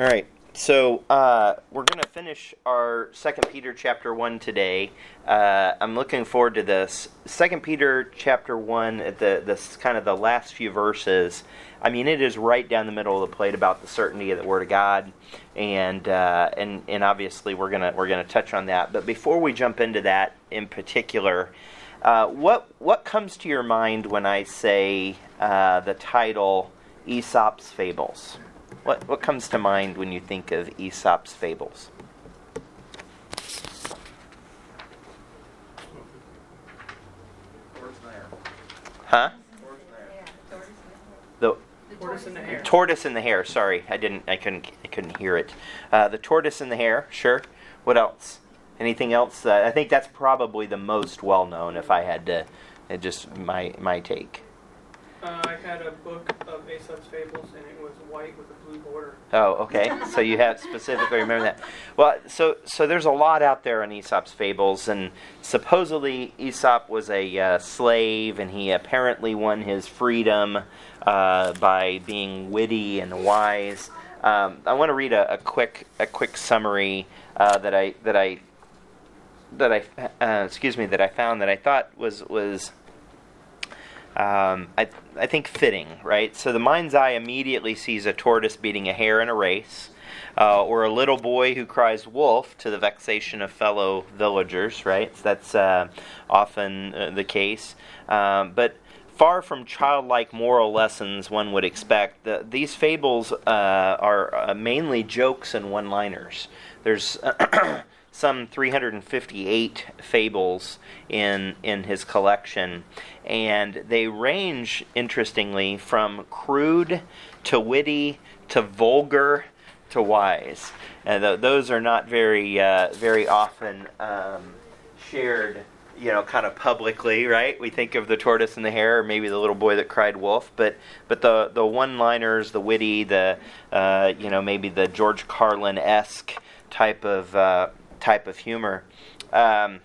All right. So uh, we're going to finish our Second Peter chapter one today. Uh, I'm looking forward to this. Second Peter chapter one, the this kind of the last few verses. I mean, it is right down the middle of the plate about the certainty of the Word of God, and uh, and and obviously we're gonna we're gonna touch on that. But before we jump into that in particular, uh, what what comes to your mind when I say uh, the title Aesop's Fables? What, what comes to mind when you think of Aesop's fables? Huh? The Tortoise and the hare. tortoise and the hare. Sorry, I didn't. I couldn't. I couldn't hear it. Uh, the tortoise and the hare. Sure. What else? Anything else? Uh, I think that's probably the most well known. If I had to, uh, just my my take. Uh, I had a book of Aesop's Fables, and it was white with a blue border. Oh, okay. So you have specifically remember that. Well, so so there's a lot out there on Aesop's fables, and supposedly Aesop was a uh, slave, and he apparently won his freedom uh, by being witty and wise. Um, I want to read a, a quick a quick summary uh, that I that I that I uh, excuse me that I found that I thought was was um, I, I think fitting, right? So the mind's eye immediately sees a tortoise beating a hare in a race, uh, or a little boy who cries wolf to the vexation of fellow villagers, right? So that's uh, often uh, the case. Um, but far from childlike moral lessons one would expect, the, these fables uh, are uh, mainly jokes and one liners. There's some 358 fables in in his collection, and they range interestingly from crude to witty to vulgar to wise. And th- those are not very uh, very often um, shared. You know, kind of publicly, right? We think of the tortoise and the hare, or maybe the little boy that cried wolf, but but the the one-liners, the witty, the uh, you know maybe the George Carlin esque type of uh, type of humor. Um,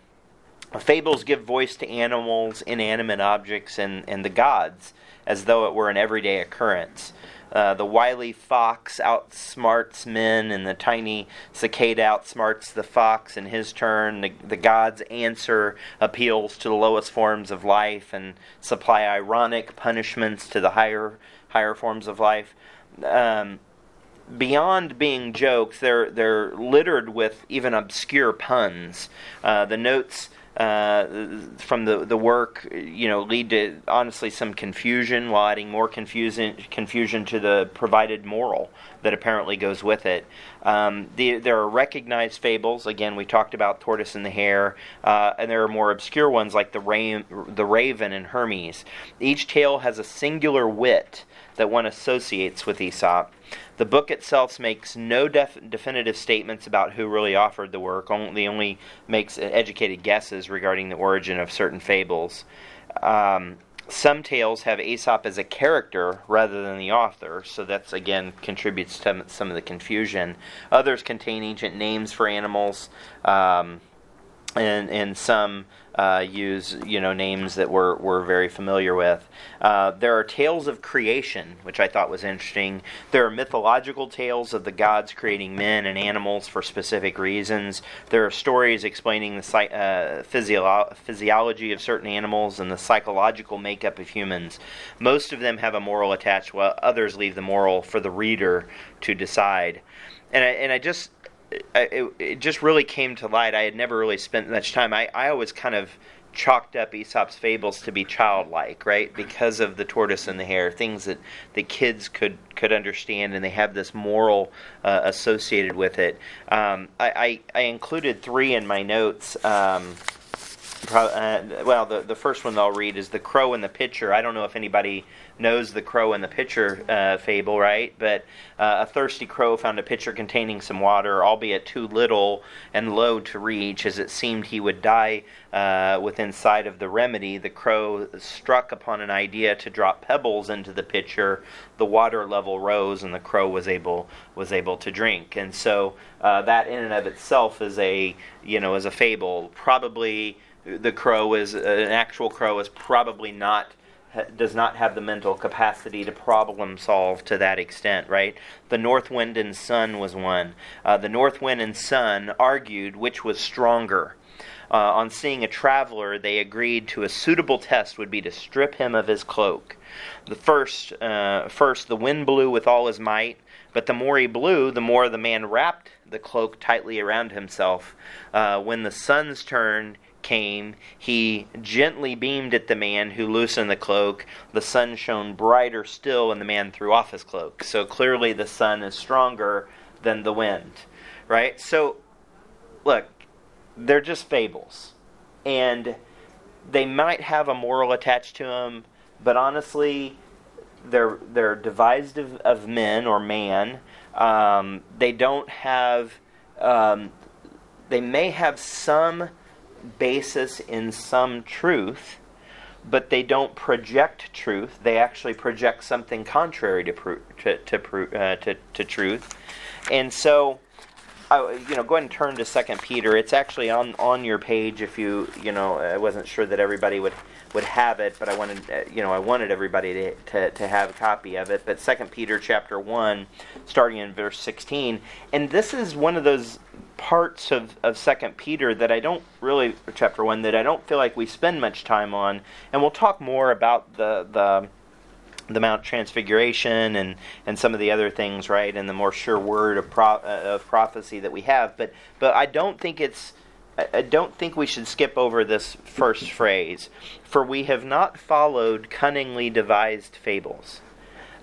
fables give voice to animals, inanimate objects, and, and the gods as though it were an everyday occurrence. Uh, the wily fox outsmarts men, and the tiny cicada outsmarts the fox in his turn. The, the gods answer appeals to the lowest forms of life and supply ironic punishments to the higher higher forms of life. Um, beyond being jokes, they're they're littered with even obscure puns. Uh, the notes uh, from the the work, you know, lead to honestly some confusion, while adding more confusion confusion to the provided moral that apparently goes with it. Um, the, there are recognized fables. Again, we talked about tortoise and the hare, uh, and there are more obscure ones like the, ra- the raven and Hermes. Each tale has a singular wit that one associates with Aesop. The book itself makes no def- definitive statements about who really authored the work, only, only makes educated guesses regarding the origin of certain fables. Um, some tales have Aesop as a character rather than the author, so that's again contributes to some of the confusion. Others contain ancient names for animals, um, and and some uh, use you know names that we're, we're very familiar with. Uh, there are tales of creation, which I thought was interesting. There are mythological tales of the gods creating men and animals for specific reasons. There are stories explaining the uh, physio- physiology of certain animals and the psychological makeup of humans. Most of them have a moral attached, while others leave the moral for the reader to decide. And I, and I just it, it just really came to light. I had never really spent much time. I, I always kind of chalked up Aesop's fables to be childlike, right? Because of the tortoise and the hare, things that the kids could could understand, and they have this moral uh, associated with it. Um, I, I, I included three in my notes. Um, uh, well, the the first one I'll read is the crow and the pitcher. I don't know if anybody knows the crow and the pitcher uh, fable, right? But uh, a thirsty crow found a pitcher containing some water, albeit too little and low to reach, as it seemed he would die uh, within sight of the remedy. The crow struck upon an idea to drop pebbles into the pitcher. The water level rose, and the crow was able was able to drink. And so uh, that, in and of itself, is a you know is a fable. Probably the crow is an actual crow is probably not does not have the mental capacity to problem solve to that extent, right? The north wind and sun was one. Uh, the north wind and sun argued which was stronger. Uh, on seeing a traveler, they agreed to a suitable test would be to strip him of his cloak. The first, uh, first, the wind blew with all his might, but the more he blew, the more the man wrapped the cloak tightly around himself. Uh, when the sun's turn came, he gently beamed at the man who loosened the cloak. The sun shone brighter still, and the man threw off his cloak. So clearly, the sun is stronger than the wind, right? So, look, they're just fables. And they might have a moral attached to them, but honestly, they're, they're devised of, of men or man. Um, they don't have, um, they may have some basis in some truth, but they don't project truth. They actually project something contrary to, to, to, uh, to, to truth. And so, I, you know, go ahead and turn to Second Peter. It's actually on on your page. If you, you know, I wasn't sure that everybody would would have it, but I wanted, uh, you know, I wanted everybody to, to, to have a copy of it. But Second Peter chapter one, starting in verse sixteen, and this is one of those parts of of Second Peter that I don't really, chapter one, that I don't feel like we spend much time on, and we'll talk more about the the the Mount Transfiguration and, and some of the other things, right, and the more sure word of, pro, uh, of prophecy that we have. But but I don't think it's I don't think we should skip over this first phrase. For we have not followed cunningly devised fables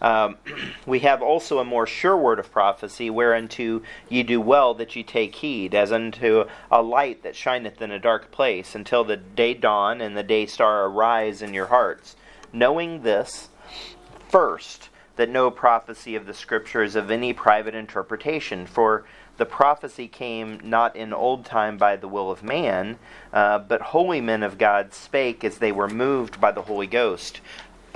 Um, we have also a more sure word of prophecy, whereunto ye do well that ye take heed, as unto a light that shineth in a dark place, until the day dawn and the day star arise in your hearts. Knowing this, first, that no prophecy of the Scripture is of any private interpretation, for the prophecy came not in old time by the will of man, uh, but holy men of God spake as they were moved by the Holy Ghost.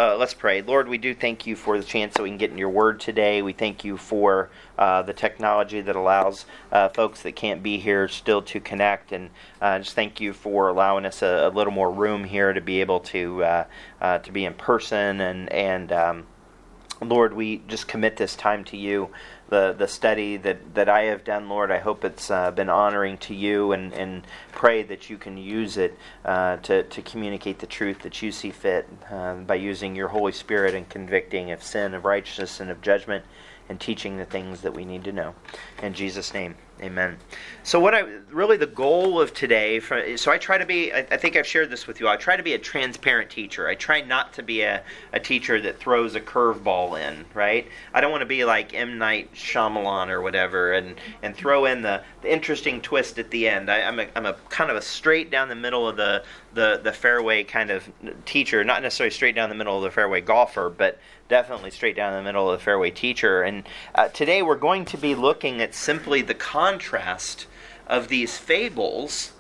Uh, let's pray. Lord, we do thank you for the chance that we can get in your word today. We thank you for uh, the technology that allows uh, folks that can't be here still to connect. And uh, just thank you for allowing us a, a, little more room here to be able to, uh, uh, to be in person. And, and um, Lord, we just commit this time to you the, the study that, that I have done, Lord. I hope it's uh, been honoring to you and, and pray that you can use it uh, to, to communicate the truth that you see fit uh, by using your Holy Spirit and convicting of sin, of righteousness, and of judgment, and teaching the things that we need to know. In Jesus' name. Amen. So, what I really the goal of today, for, so I try to be, I, I, think I've shared this with you. I try to be a transparent teacher. I try not to be a, a teacher that throws a curveball in, right? I don't want to be like M. Night Shyamalan or whatever and, and throw in the, the interesting twist at the end. I, am a, I'm a kind of a straight down the middle of the, the, the fairway kind of teacher, not necessarily straight down the middle of the fairway golfer, but definitely straight down the middle of the fairway teacher. And uh, today we're going to be looking at simply the contrast of these fables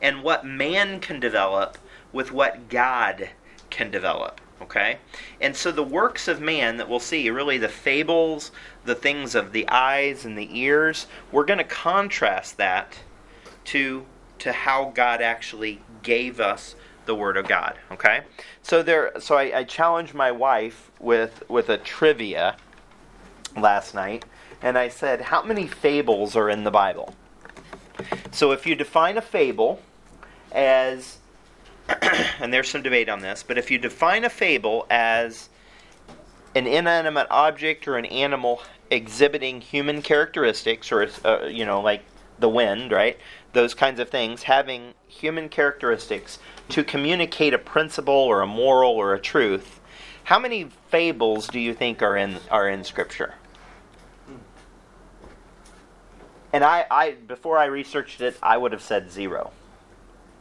and what man can develop with what God can develop. Okay? And so the works of man that we'll see, really the fables, the things of the eyes and the ears, we're going to contrast that to, to how God actually gave us the Word of God. Okay? So there so I, I challenged my wife with with a trivia last night, and I said, How many fables are in the Bible? So if you define a fable as and there's some debate on this, but if you define a fable as an inanimate object or an animal exhibiting human characteristics, or uh, you know, like the wind, right? Those kinds of things, having human characteristics to communicate a principle or a moral or a truth. How many fables do you think are in are in Scripture? And I, I before I researched it, I would have said zero.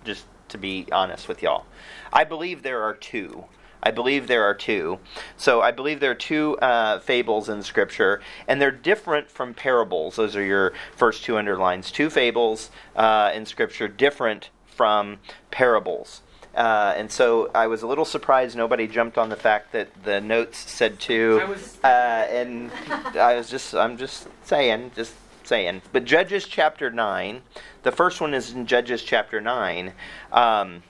Just to be honest with y'all. I believe there are two. I believe there are two. So I believe there are two uh, fables in Scripture, and they're different from parables. Those are your first two underlines. Two fables uh, in Scripture, different from parables. Uh, and so I was a little surprised nobody jumped on the fact that the notes said two. I was- uh, and I was just, I'm just saying, just saying. But Judges chapter 9, the first one is in Judges chapter 9. Um,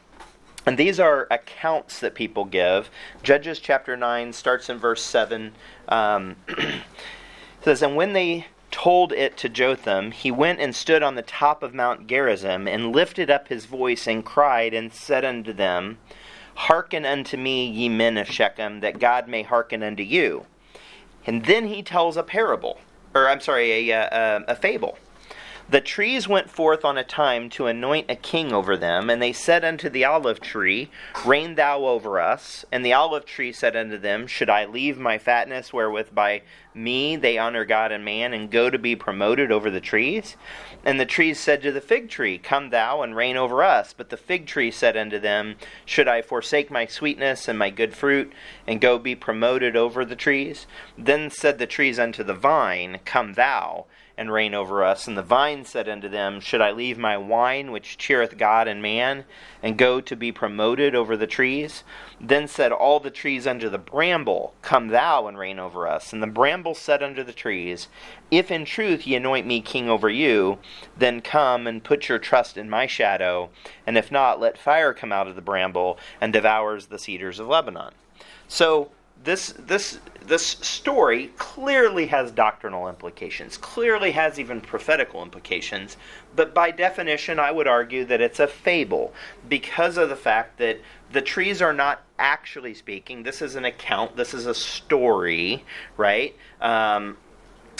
and these are accounts that people give. Judges chapter 9 starts in verse 7. Um, says, And when they told it to Jotham, he went and stood on the top of Mount Gerizim, and lifted up his voice, and cried, and said unto them, Hearken unto me, ye men of Shechem, that God may hearken unto you. And then he tells a parable, or I'm sorry, a, a, a fable. The trees went forth on a time to anoint a king over them, and they said unto the olive tree, Reign thou over us. And the olive tree said unto them, Should I leave my fatness wherewith by me they honor God and man, and go to be promoted over the trees? And the trees said to the fig tree, Come thou and reign over us. But the fig tree said unto them, Should I forsake my sweetness and my good fruit, and go be promoted over the trees? Then said the trees unto the vine, Come thou and reign over us. And the vine said unto them, Should I leave my wine, which cheereth God and man, and go to be promoted over the trees? Then said all the trees unto the bramble, Come thou and reign over us. And the bramble said unto the trees, If in truth ye anoint me king over you, then come and put your trust in my shadow. And if not, let fire come out of the bramble and devours the cedars of Lebanon. So this this this story clearly has doctrinal implications clearly has even prophetical implications but by definition i would argue that it's a fable because of the fact that the trees are not actually speaking. This is an account this is a story right um,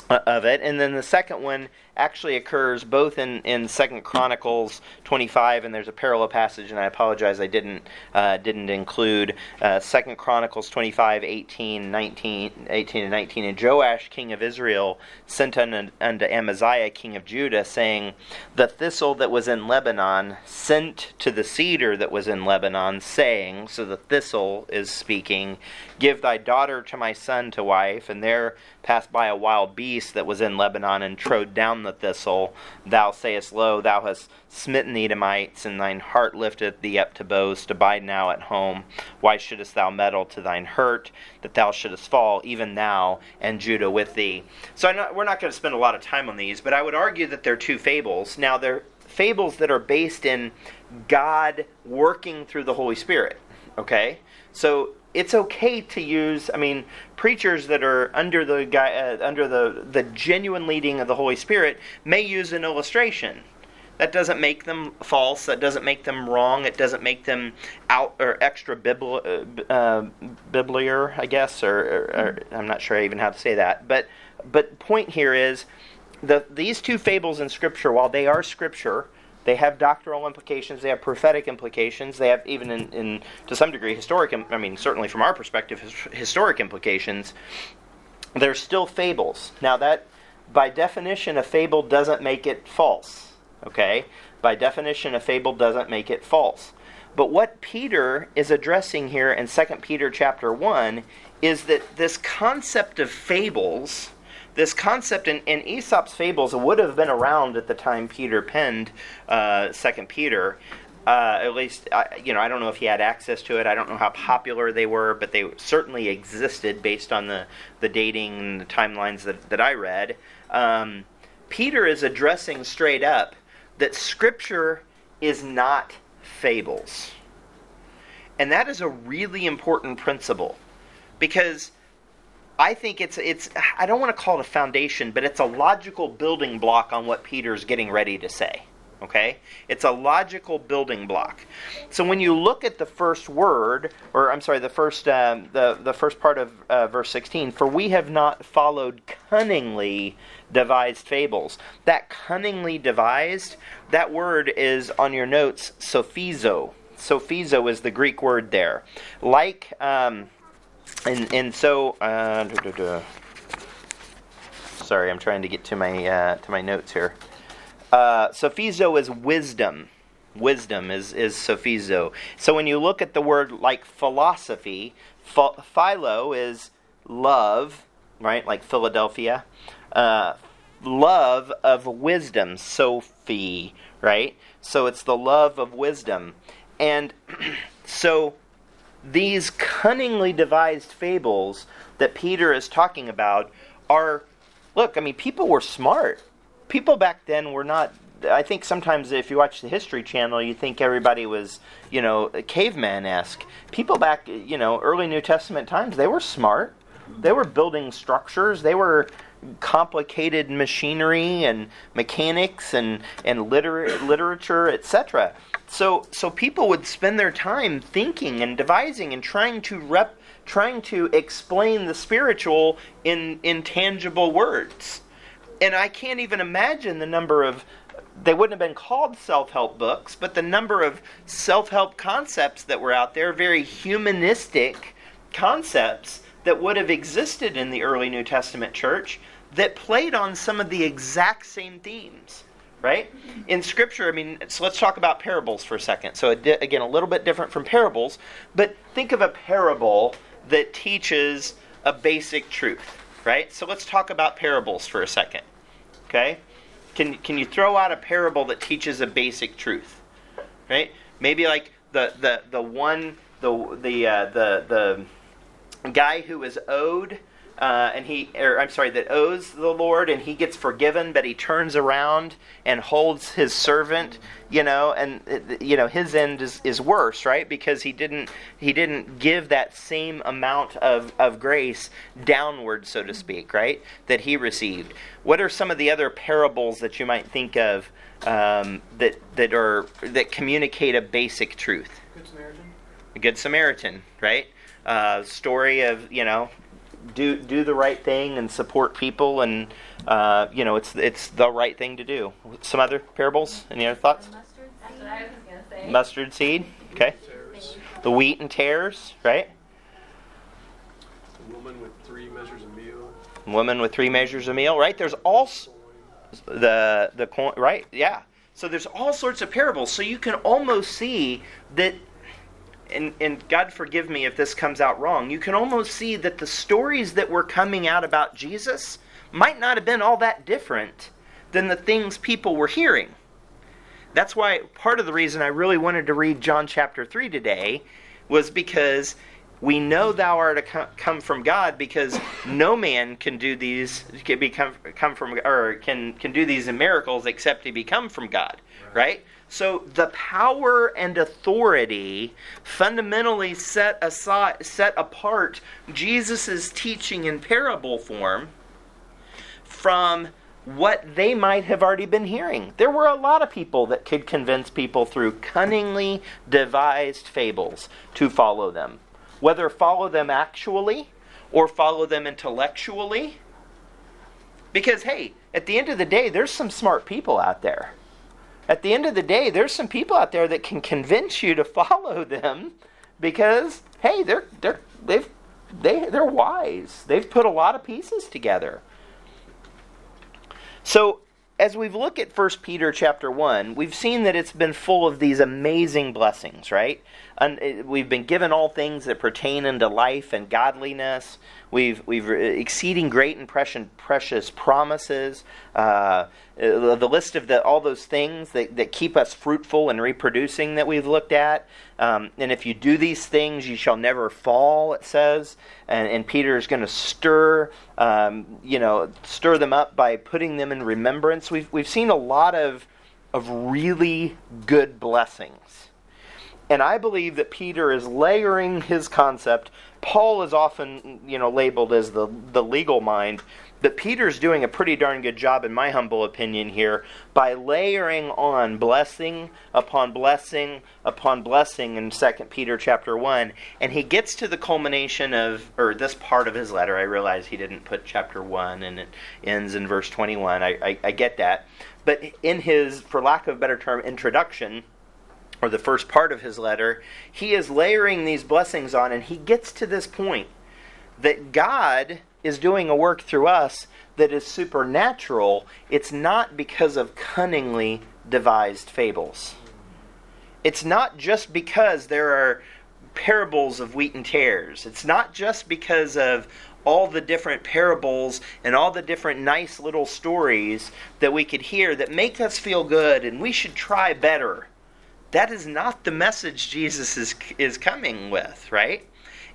of it. And then the second one actually occurs both in, in Second Chronicles 25, and there's a parallel passage, and I apologize I didn't uh, didn't include uh, Second Chronicles 25, 18, 19, 18 and 19. And Joash, king of Israel, sent unto, unto Amaziah, king of Judah, saying, The thistle that was in Lebanon sent to the cedar that was in Lebanon, saying, so the thistle is speaking, Give thy daughter to my son to wife, and there passed by a wild beast that was in Lebanon and trode down the thistle. Thou sayest, Lo, thou hast smitten Edomites, and thine heart lifteth thee up to boast. Abide now at home. Why shouldest thou meddle to thine hurt, that thou shouldest fall, even thou and Judah with thee? So not, we're not going to spend a lot of time on these, but I would argue that they're two fables. Now, they're fables that are based in God working through the Holy Spirit. Okay? So it's okay to use. I mean, preachers that are under the guy, uh, under the the genuine leading of the Holy Spirit may use an illustration. That doesn't make them false. That doesn't make them wrong. It doesn't make them out or extra bibli- uh, uh, I guess, or, or, or I'm not sure even how to say that. But but point here is the these two fables in Scripture, while they are Scripture, they have doctrinal implications. They have prophetic implications. They have even, in, in to some degree, historic. I mean, certainly from our perspective, his, historic implications. They're still fables. Now, that by definition, a fable doesn't make it false. Okay, by definition, a fable doesn't make it false. But what Peter is addressing here in 2 Peter chapter 1 is that this concept of fables this concept in, in Aesop's fables would have been around at the time Peter penned uh, Second Peter. Uh, at least, I, you know, I don't know if he had access to it. I don't know how popular they were, but they certainly existed based on the, the dating and the timelines that, that I read. Um, Peter is addressing straight up that Scripture is not fables. And that is a really important principle because I think it's it's I don't want to call it a foundation, but it's a logical building block on what Peter's getting ready to say. Okay? It's a logical building block. So when you look at the first word, or I'm sorry, the first um, the the first part of uh, verse 16, for we have not followed cunningly devised fables. That cunningly devised, that word is on your notes, sophizo. Sophizo is the Greek word there. Like. Um, and and so uh, sorry i'm trying to get to my uh, to my notes here uh, sophizo is wisdom wisdom is, is sophizo. So when you look at the word like philosophy, philo is love, right? Like Philadelphia. Uh, love of wisdom, Sophie, right? So it's the love of wisdom. And so these cunningly devised fables that Peter is talking about are look, I mean, people were smart. People back then were not. I think sometimes if you watch the History Channel, you think everybody was, you know, caveman esque. People back, you know, early New Testament times, they were smart. They were building structures. They were complicated machinery and mechanics and and liter- literature, etc. So so people would spend their time thinking and devising and trying to rep trying to explain the spiritual in intangible words. And I can't even imagine the number of they wouldn't have been called self-help books, but the number of self-help concepts that were out there, very humanistic concepts that would have existed in the early New Testament church that played on some of the exact same themes right? In Scripture, I mean, so let's talk about parables for a second. So, again, a little bit different from parables, but think of a parable that teaches a basic truth, right? So let's talk about parables for a second. Okay? Can can you throw out a parable that teaches a basic truth? Right? Maybe like the the the one the the uh, the the guy who is owed uh, and he, or I'm sorry, that owes the Lord, and he gets forgiven, but he turns around and holds his servant, you know, and you know his end is, is worse, right? Because he didn't he didn't give that same amount of, of grace downward, so to speak, right? That he received. What are some of the other parables that you might think of um, that that are that communicate a basic truth? Good Samaritan. A good Samaritan, right? Uh, story of you know do do the right thing and support people, and uh, you know it's it's the right thing to do. Some other parables? Any other thoughts? Mustard, Mustard seed. Okay. The wheat and tares. Right. The woman with three measures of meal. Woman with three measures of meal. Right. There's also the the coin. Right. Yeah. So there's all sorts of parables. So you can almost see that and, and God forgive me if this comes out wrong, you can almost see that the stories that were coming out about Jesus might not have been all that different than the things people were hearing. That's why part of the reason I really wanted to read John chapter 3 today was because we know thou art a come from God because no man can do these can become come from or can can do these miracles except he become from God, right? So the power and authority fundamentally set aside, set apart Jesus' teaching in parable form from what they might have already been hearing. There were a lot of people that could convince people through cunningly devised fables to follow them. Whether follow them actually or follow them intellectually. Because, hey, at the end of the day, there's some smart people out there at the end of the day, there's some people out there that can convince you to follow them because hey, they're they're they've they they're wise. They've put a lot of pieces together. So as we've looked at 1 Peter chapter 1, we've seen that it's been full of these amazing blessings, right? Uh, we've been given all things that pertain unto life and godliness. We've, we've exceeding great and precious promises. Uh, uh, the list of the, all those things that, that keep us fruitful and reproducing that we've looked at. Um, and if you do these things, you shall never fall, it says. And, and Peter is going to stir, um, you know, stir them up by putting them in remembrance. We've, we've seen a lot of, of really good blessings. And I believe that Peter is layering his concept. Paul is often, you know, labeled as the, the legal mind. But Peter's doing a pretty darn good job, in my humble opinion, here by layering on blessing upon blessing upon blessing in 2 Peter chapter 1. And he gets to the culmination of, or this part of his letter. I realize he didn't put chapter 1 and it ends in verse 21. I, I, I get that. But in his, for lack of a better term, introduction, or the first part of his letter, he is layering these blessings on, and he gets to this point that God is doing a work through us that is supernatural, it's not because of cunningly devised fables. It's not just because there are parables of wheat and tares. It's not just because of all the different parables and all the different nice little stories that we could hear that make us feel good and we should try better. That is not the message Jesus is, is coming with, right?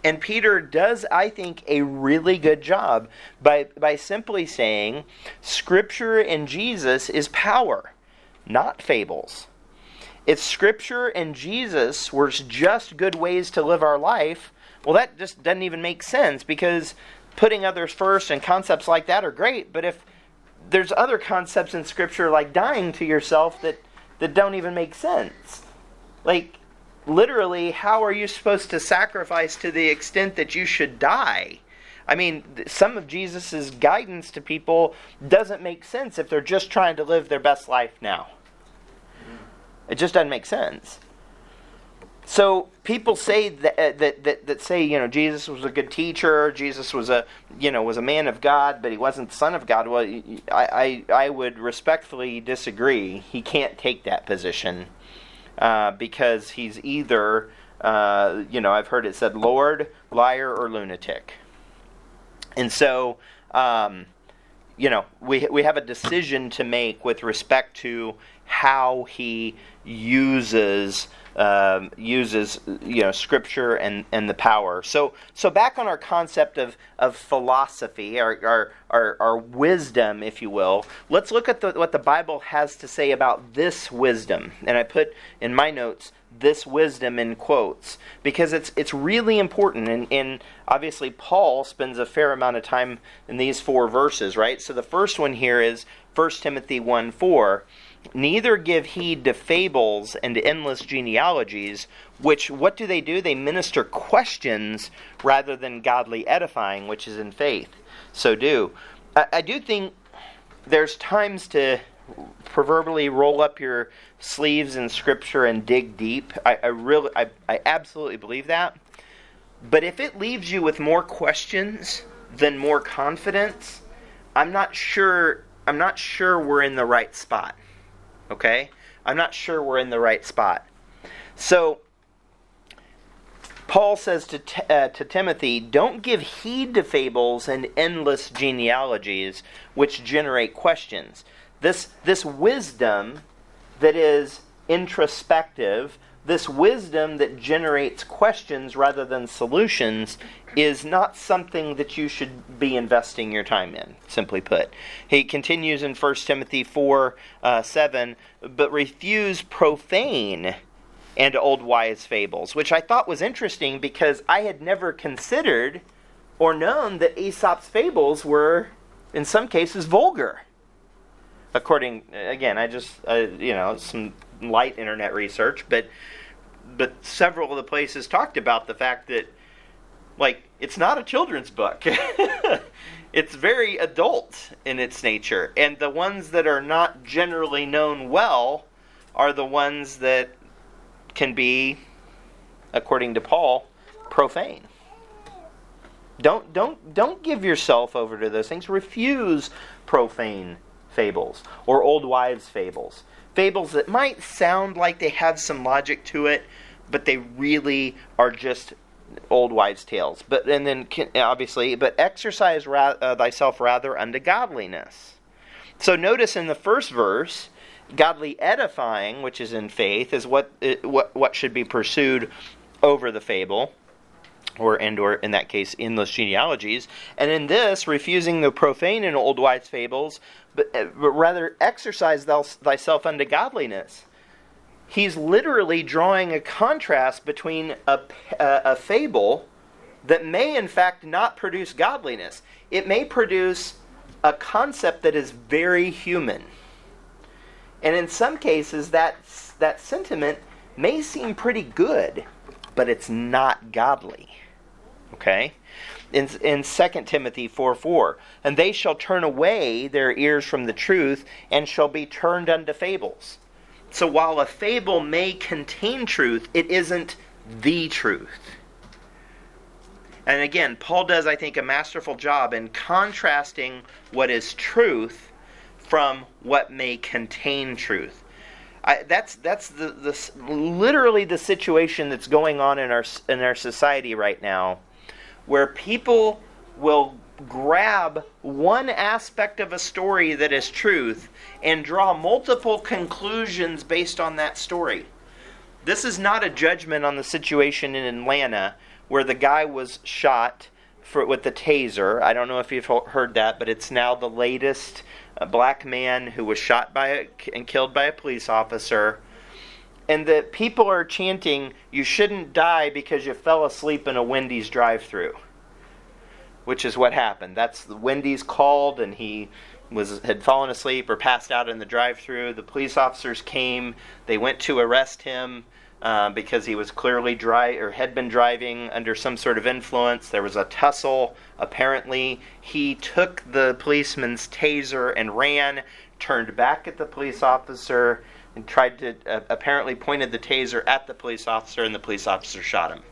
And Peter does, I think, a really good job by, by simply saying Scripture and Jesus is power, not fables. If Scripture and Jesus were just good ways to live our life, well, that just doesn't even make sense because putting others first and concepts like that are great. But if there's other concepts in Scripture like dying to yourself that, that don't even make sense, like literally, how are you supposed to sacrifice to the extent that you should die? I mean, some of Jesus' guidance to people doesn't make sense if they're just trying to live their best life now. It just doesn't make sense. So people say that, uh, that, that, that say you know Jesus was a good teacher, Jesus was a you know was a man of God, but he wasn't the son of God. Well, I I, I would respectfully disagree. He can't take that position uh, because he's either, uh, you know, I've heard it said Lord, liar, or lunatic. And so, um, you know, we, we have a decision to make with respect to how he uses um, uses you know scripture and, and the power. So so back on our concept of, of philosophy, our, our, our, our wisdom, if you will, let's look at the, what the Bible has to say about this wisdom. And I put in my notes this wisdom in quotes because it's it's really important and, and obviously Paul spends a fair amount of time in these four verses, right? So the first one here is 1 Timothy 1 4 Neither give heed to fables and endless genealogies, which, what do they do? They minister questions rather than godly edifying, which is in faith. So do. I, I do think there's times to proverbially roll up your sleeves in Scripture and dig deep. I, I really, I, I absolutely believe that. But if it leaves you with more questions than more confidence, I'm not sure. I'm not sure we're in the right spot. Okay? I'm not sure we're in the right spot. So, Paul says to, uh, to Timothy, Don't give heed to fables and endless genealogies which generate questions. This, this wisdom that is introspective, this wisdom that generates questions rather than solutions is not something that you should be investing your time in, simply put. He continues in 1 Timothy 4 uh, 7, but refuse profane and old wise fables, which I thought was interesting because I had never considered or known that Aesop's fables were, in some cases, vulgar. According, again, I just, uh, you know, some light internet research, but but several of the places talked about the fact that like it's not a children's book. it's very adult in its nature, and the ones that are not generally known well are the ones that can be according to Paul profane. Don't don't don't give yourself over to those things. Refuse profane fables or old wives' fables fables that might sound like they have some logic to it, but they really are just old wives' tales. But and then obviously, but exercise ra- uh, thyself rather unto godliness. So notice in the first verse, godly edifying, which is in faith, is what uh, what what should be pursued over the fable or and or in that case endless genealogies and in this refusing the profane and old wives fables but, uh, but rather exercise thou, thyself unto godliness. He's literally drawing a contrast between a, a, a fable that may, in fact, not produce godliness. It may produce a concept that is very human. And in some cases, that, that sentiment may seem pretty good, but it's not godly. Okay? in, in 2 Timothy 4 4. And they shall turn away their ears from the truth and shall be turned unto fables. So while a fable may contain truth, it isn't the truth. And again, Paul does, I think, a masterful job in contrasting what is truth from what may contain truth. I, that's that's the, the literally the situation that's going on in our in our society right now, where people will grab one aspect of a story that is truth and draw multiple conclusions based on that story. This is not a judgment on the situation in Atlanta where the guy was shot for, with the taser. I don't know if you've heard that, but it's now the latest uh, black man who was shot by a, and killed by a police officer. And the people are chanting, "You shouldn't die because you fell asleep in a Wendy's drive-through." Which is what happened. That's Wendy's called, and he was had fallen asleep or passed out in the drive-through. The police officers came. They went to arrest him uh, because he was clearly dry or had been driving under some sort of influence. There was a tussle. Apparently, he took the policeman's taser and ran. Turned back at the police officer and tried to uh, apparently pointed the taser at the police officer, and the police officer shot him.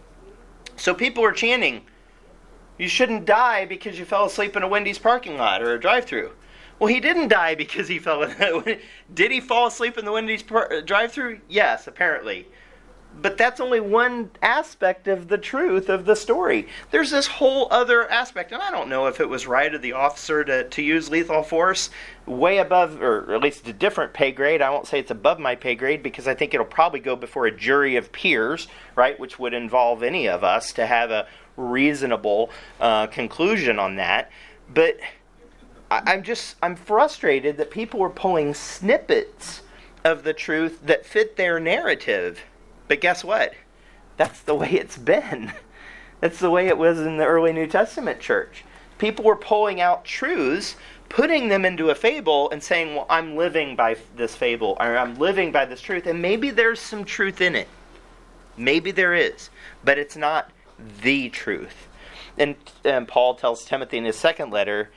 So people were chanting you shouldn't die because you fell asleep in a Wendy's parking lot or a drive-through. Well, he didn't die because he fell in. Did he fall asleep in the Wendy's par- uh, drive-through? Yes, apparently. But that's only one aspect of the truth of the story. There's this whole other aspect, and I don't know if it was right of the officer to, to use lethal force way above, or at least a different pay grade. I won't say it's above my pay grade because I think it'll probably go before a jury of peers, right, which would involve any of us to have a reasonable uh, conclusion on that. But I, I'm just I'm frustrated that people are pulling snippets of the truth that fit their narrative. But guess what? That's the way it's been. That's the way it was in the early New Testament church. People were pulling out truths, putting them into a fable, and saying, Well, I'm living by this fable, or I'm living by this truth. And maybe there's some truth in it. Maybe there is. But it's not the truth. And, and Paul tells Timothy in his second letter,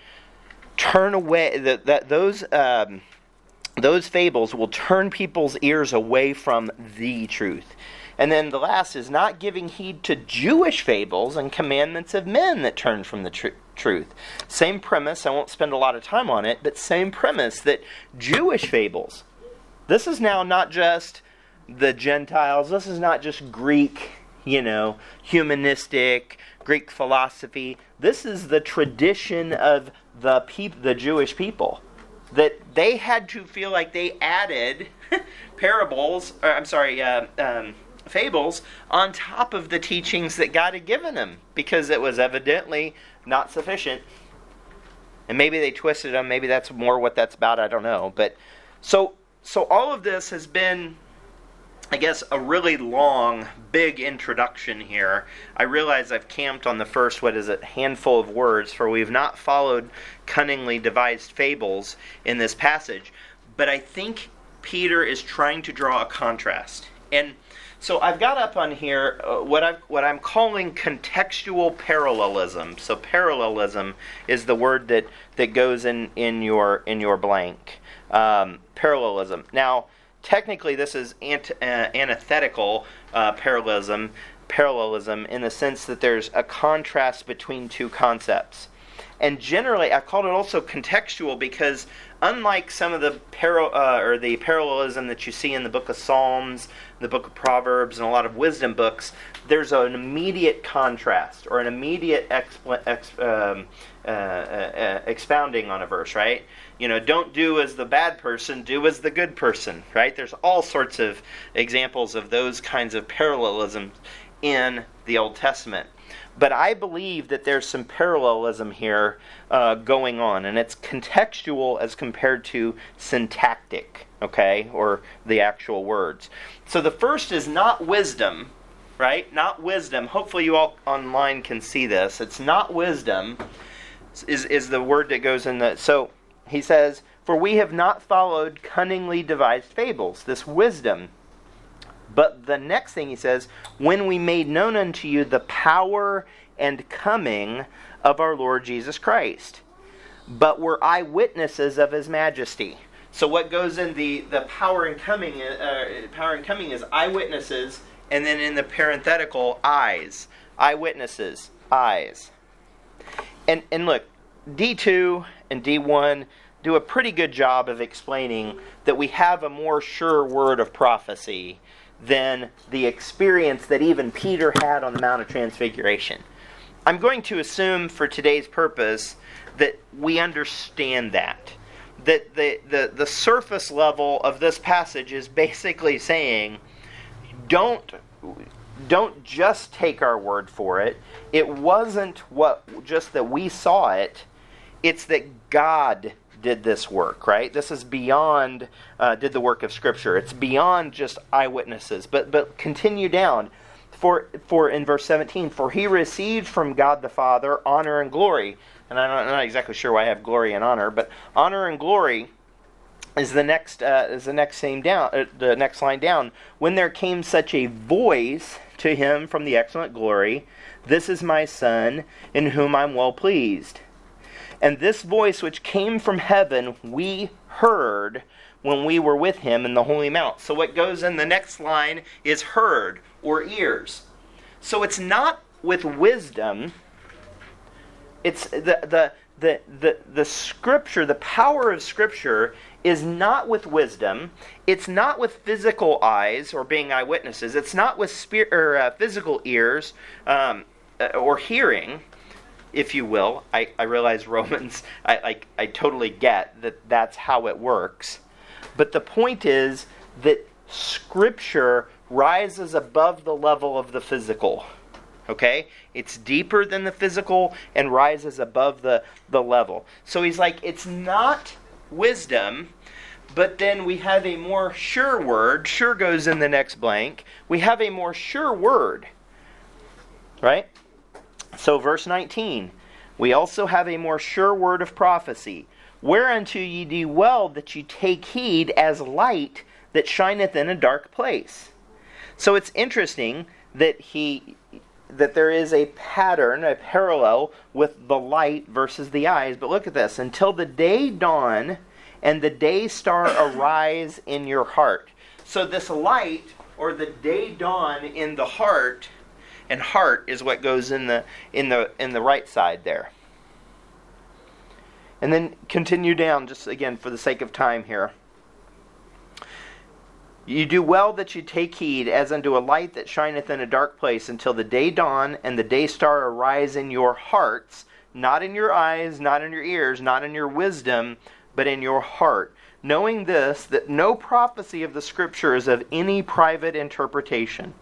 turn away that, that those um, those fables will turn people's ears away from the truth. And then the last is not giving heed to Jewish fables and commandments of men that turn from the tr- truth. Same premise, I won't spend a lot of time on it, but same premise that Jewish fables. This is now not just the Gentiles, this is not just Greek you know, humanistic Greek philosophy. This is the tradition of the peop- the Jewish people that they had to feel like they added parables, or I'm sorry, uh, um, fables on top of the teachings that God had given them because it was evidently not sufficient. And maybe they twisted them. Maybe that's more what that's about. I don't know. But so so all of this has been I guess a really long, big introduction here. I realize I've camped on the first, what is it, handful of words, for we've not followed cunningly devised fables in this passage. But I think Peter is trying to draw a contrast. And so I've got up on here uh, what I what I'm calling contextual parallelism. So parallelism is the word that that goes in in your in your blank. Um, parallelism. Now technically this is ant- uh, antithetical uh, parallelism, parallelism in the sense that there's a contrast between two concepts. And generally, I called it also contextual because, unlike some of the para- uh, or the parallelism that you see in the Book of Psalms, the Book of Proverbs, and a lot of wisdom books, there's an immediate contrast or an immediate expl- ex- um, uh, uh, uh, expounding on a verse, right? You know, don't do as the bad person, do as the good person, right? There's all sorts of examples of those kinds of parallelisms in the Old Testament. But I believe that there's some parallelism here uh, going on, and it's contextual as compared to syntactic, okay, or the actual words. So the first is not wisdom, right? Not wisdom. Hopefully, you all online can see this. It's not wisdom, is, is the word that goes in the. So he says, For we have not followed cunningly devised fables, this wisdom. But the next thing he says, When we made known unto you the power and coming of our Lord Jesus Christ, but were eyewitnesses of his majesty. So what goes in the, the power and coming uh, power and coming is eyewitnesses, and then in the parenthetical eyes, eyewitnesses, eyes. And and look, D two and D1 do a pretty good job of explaining that we have a more sure word of prophecy than the experience that even Peter had on the Mount of Transfiguration. I'm going to assume for today's purpose that we understand that. That the, the, the surface level of this passage is basically saying don't, don't just take our word for it. It wasn't what just that we saw it, it's that God did this work, right? This is beyond uh, did the work of Scripture. It's beyond just eyewitnesses. But but continue down. For for in verse 17, for he received from God the Father honor and glory. And I'm not exactly sure why I have glory and honor, but honor and glory is the next uh, is the next same down uh, the next line down. When there came such a voice to him from the excellent glory, this is my son in whom I'm well pleased. And this voice which came from heaven, we heard when we were with him in the Holy Mount. So what goes in the next line is heard or ears. So it's not with wisdom. It's the, the, the, the, the scripture, the power of scripture is not with wisdom. It's not with physical eyes or being eyewitnesses. It's not with spirit, or, uh, physical ears um, uh, or hearing if you will. I, I realize Romans, I, I, I totally get that that's how it works. But the point is that Scripture rises above the level of the physical. Okay? It's deeper than the physical and rises above the, the level. So he's like, it's not wisdom, but then we have a more sure word. Sure goes in the next blank. We have a more sure word. Right? So, verse 19 we also have a more sure word of prophecy, whereunto ye do well that ye take heed as light that shineth in a dark place. So it's interesting that he that there is a pattern, a parallel with the light versus the eyes. But look at this until the day dawn and the day star arise in your heart. So, this light or the day dawn in the heart and heart is what goes in the in the in the right side there. And then continue down just again for the sake of time here. You do well that you take heed as unto a light that shineth in a dark place until the day dawn and the day star arise in your hearts, not in your eyes, not in your ears, not in your wisdom, but in your heart. Knowing this, that no prophecy of the Scripture is of any private interpretation.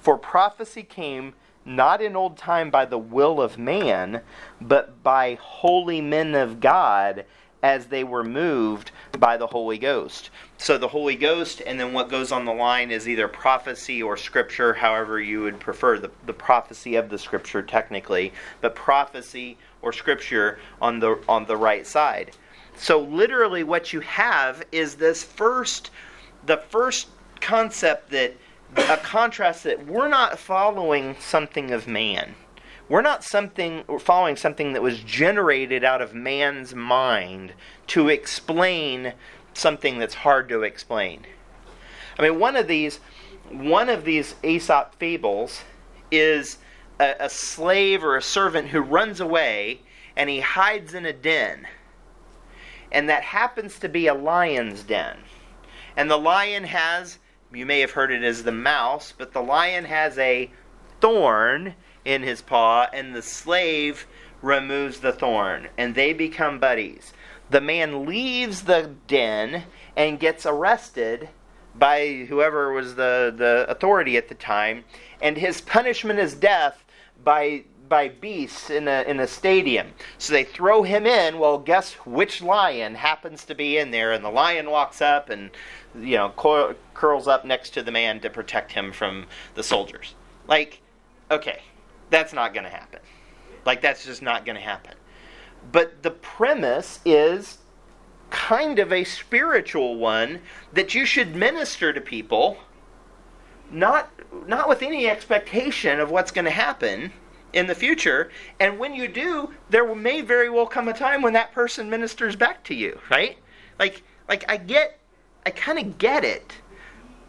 For prophecy came not in old time by the will of man, but by holy men of God as they were moved by the Holy Ghost. So the Holy Ghost, and then what goes on the line is either prophecy or scripture, however you would prefer, the, the prophecy of the scripture technically, but prophecy or scripture on the on the right side. So literally what you have is this first the first concept that a contrast that we're not following something of man. We're not something we're following something that was generated out of man's mind to explain something that's hard to explain. I mean, one of these one of these Aesop fables is a, a slave or a servant who runs away and he hides in a den. And that happens to be a lion's den. And the lion has you may have heard it as the mouse, but the lion has a thorn in his paw, and the slave removes the thorn, and they become buddies. The man leaves the den and gets arrested by whoever was the, the authority at the time, and his punishment is death by by beasts in a in a stadium. So they throw him in. Well, guess which lion happens to be in there? And the lion walks up and you know, curls up next to the man to protect him from the soldiers. Like, okay, that's not going to happen. Like, that's just not going to happen. But the premise is kind of a spiritual one that you should minister to people not not with any expectation of what's going to happen in the future and when you do there may very well come a time when that person ministers back to you right like like i get I kind of get it,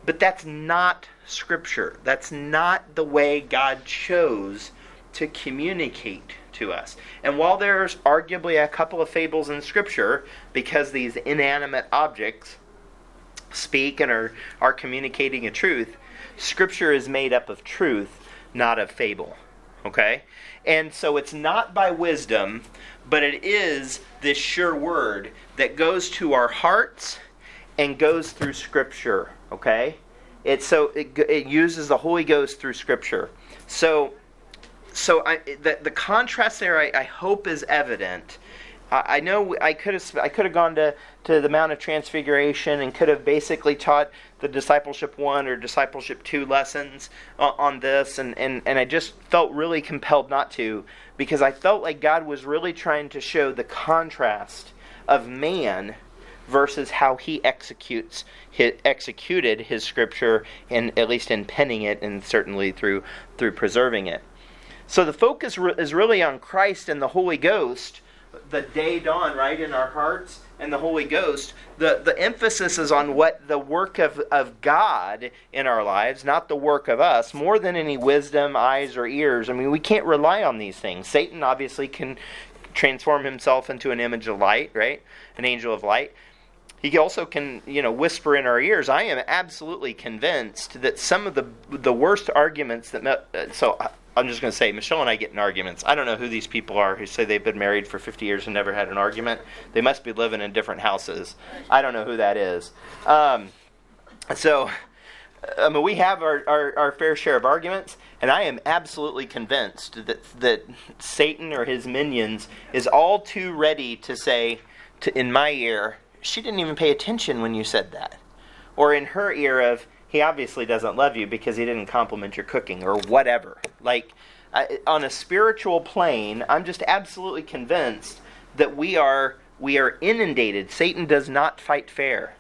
but that's not Scripture. That's not the way God chose to communicate to us. And while there's arguably a couple of fables in Scripture, because these inanimate objects speak and are, are communicating a truth, Scripture is made up of truth, not of fable. Okay? And so it's not by wisdom, but it is this sure word that goes to our hearts and goes through Scripture. Okay? It so it, it uses the Holy Ghost through Scripture. So so I, the, the contrast there, I, I hope, is evident. I, know I could have I could have gone to, to the Mount of Transfiguration and could have basically taught the discipleship one or discipleship two lessons on, on this, and, and, and I just felt really compelled not to because I felt like God was really trying to show the contrast of man versus how he executes his, executed his scripture, and at least in penning it, and certainly through through preserving it. So the focus is really on Christ and the Holy Ghost, the day dawn, right, in our hearts, and the Holy Ghost. The, the emphasis is on what the work of, of God in our lives, not the work of us, more than any wisdom, eyes, or ears. I mean, we can't rely on these things. Satan obviously can transform himself into an image of light, right? An angel of light. He also can, you know, whisper in our ears. I am absolutely convinced that some of the the worst arguments that uh, so uh, I'm just going to say, Michelle and I get in arguments. I don't know who these people are who say they've been married for 50 years and never had an argument. They must be living in different houses. I don't know who that is. Um, so, uh, I mean, we have our, our, our, fair share of arguments, and I am absolutely convinced that, that Satan or his minions is all too ready to say to, in my ear, she didn't even pay attention when you said that. Or in her ear of, he obviously doesn't love you because he didn't compliment your cooking or whatever. Like, on a spiritual plane, I'm just absolutely convinced that we are we are inundated. Satan does not fight fair.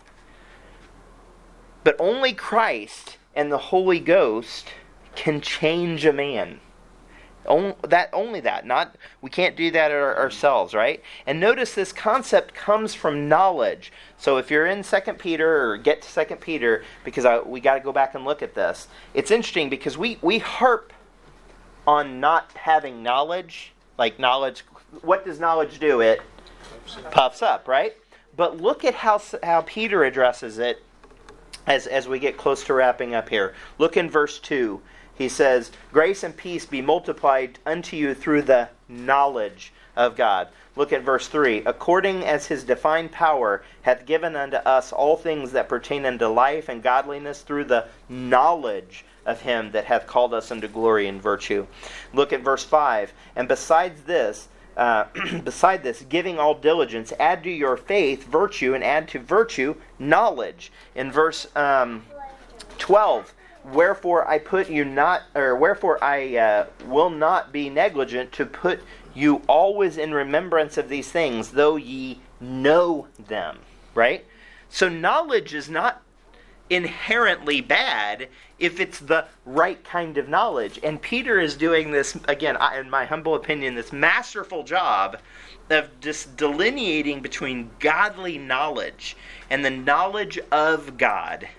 But only Christ and the Holy Ghost can change a man. Only that, only that. Not we can't do that ourselves, right? And notice this concept comes from knowledge. So if you're in Second Peter or get to Second Peter, because I, we got to go back and look at this. It's interesting because we we harp on not having knowledge, like knowledge. What does knowledge do? It puffs up, right? But look at how how Peter addresses it as as we get close to wrapping up here. Look in verse two he says, Grace and peace be multiplied unto you through the knowledge of God. Look at verse 3. According as his divine power hath given unto us all things that pertain unto life and godliness through the knowledge of him that hath called us unto glory and virtue. Look at verse 5. And besides this, uh, beside this, giving all diligence, add to your faith virtue, and add to virtue knowledge. In verse um, 12, Wherefore I put you not, or wherefore I uh, will not be negligent to put you always in remembrance of these things, though ye know them. Right? So knowledge is not inherently bad if it's the right kind of knowledge. And Peter is doing this, again, in my humble opinion, this masterful job of just delineating between godly knowledge and the knowledge of God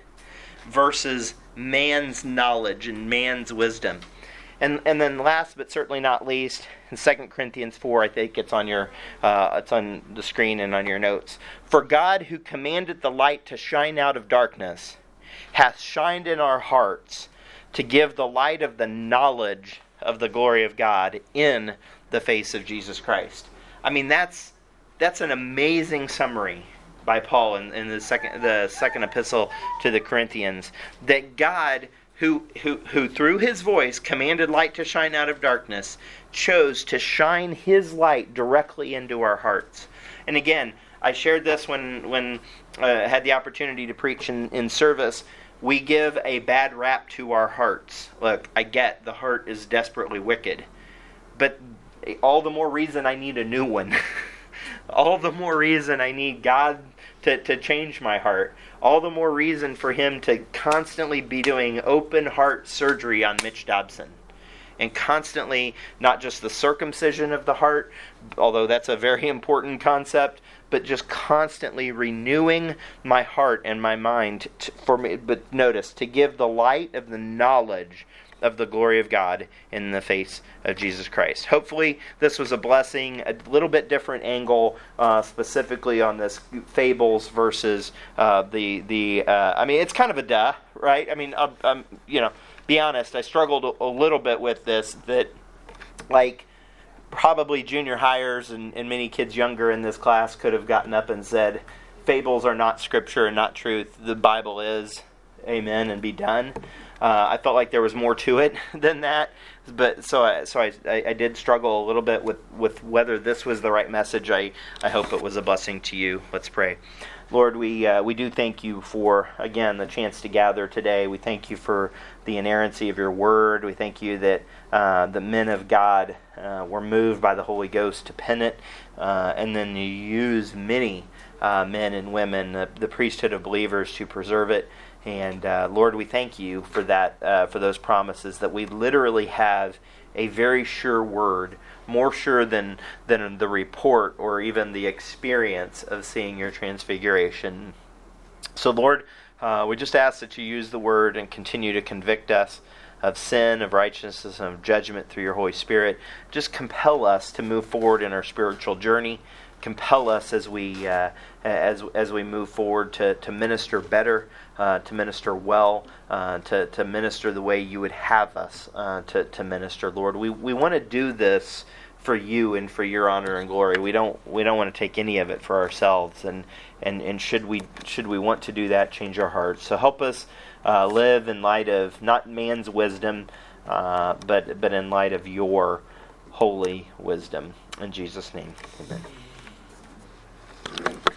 versus man's knowledge and man's wisdom. And, and then last but certainly not least, in 2 Corinthians 4, I think it's on your uh, it's on the screen and on your notes. For God who commanded the light to shine out of darkness hath shined in our hearts to give the light of the knowledge of the glory of God in the face of Jesus Christ. I mean that's that's an amazing summary by Paul in, in the second the second epistle to the Corinthians that God who, who, who through his voice commanded light to shine out of darkness, chose to shine his light directly into our hearts. And again, I shared this when, when uh, had the opportunity to preach in, in service. We give a bad rap to our hearts. Look, I get the heart is desperately wicked, but all the more reason I need a new one. all the more reason I need God to, to change my heart. All the more reason for him to constantly be doing open heart surgery on Mitch Dobson. And constantly, not just the circumcision of the heart, although that's a very important concept, but just constantly renewing my heart and my mind to, for me. But notice, to give the light of the knowledge of the glory of God in the face of Jesus Christ. Hopefully, this was a blessing, a little bit different angle, uh, specifically on this fables versus uh, the the. Uh, I mean, it's kind of a duh, right? I mean, um, um, you know, be honest. I struggled a little bit with this. That, like, probably junior hires and, and many kids younger in this class could have gotten up and said, "Fables are not scripture and not truth. The Bible is." Amen, and be done. Uh, I felt like there was more to it than that, but so I, so I, I, did struggle a little bit with, with whether this was the right message. I, I hope it was a blessing to you. Let's pray. Lord, we uh, we do thank you for again the chance to gather today. We thank you for the inerrancy of your word. We thank you that uh, the men of God uh, were moved by the Holy Ghost to pen it, uh, and then you use many uh, men and women, the, the priesthood of believers, to preserve it. And uh, Lord, we thank you for that, uh, for those promises that we literally have a very sure word, more sure than than the report or even the experience of seeing your transfiguration. So, Lord, uh, we just ask that you use the word and continue to convict us of sin, of righteousness, and of judgment through your Holy Spirit. Just compel us to move forward in our spiritual journey. Compel us as we uh, as as we move forward to, to minister better uh, to minister well, uh, to, to minister the way you would have us uh, to, to minister, Lord. We, we want to do this for you and for your honor and glory. We don't we don't want to take any of it for ourselves. And and, and should we should we want to do that, change our hearts. So help us uh, live in light of not man's wisdom, uh, but but in light of your holy wisdom. In Jesus' name, Amen. Okay.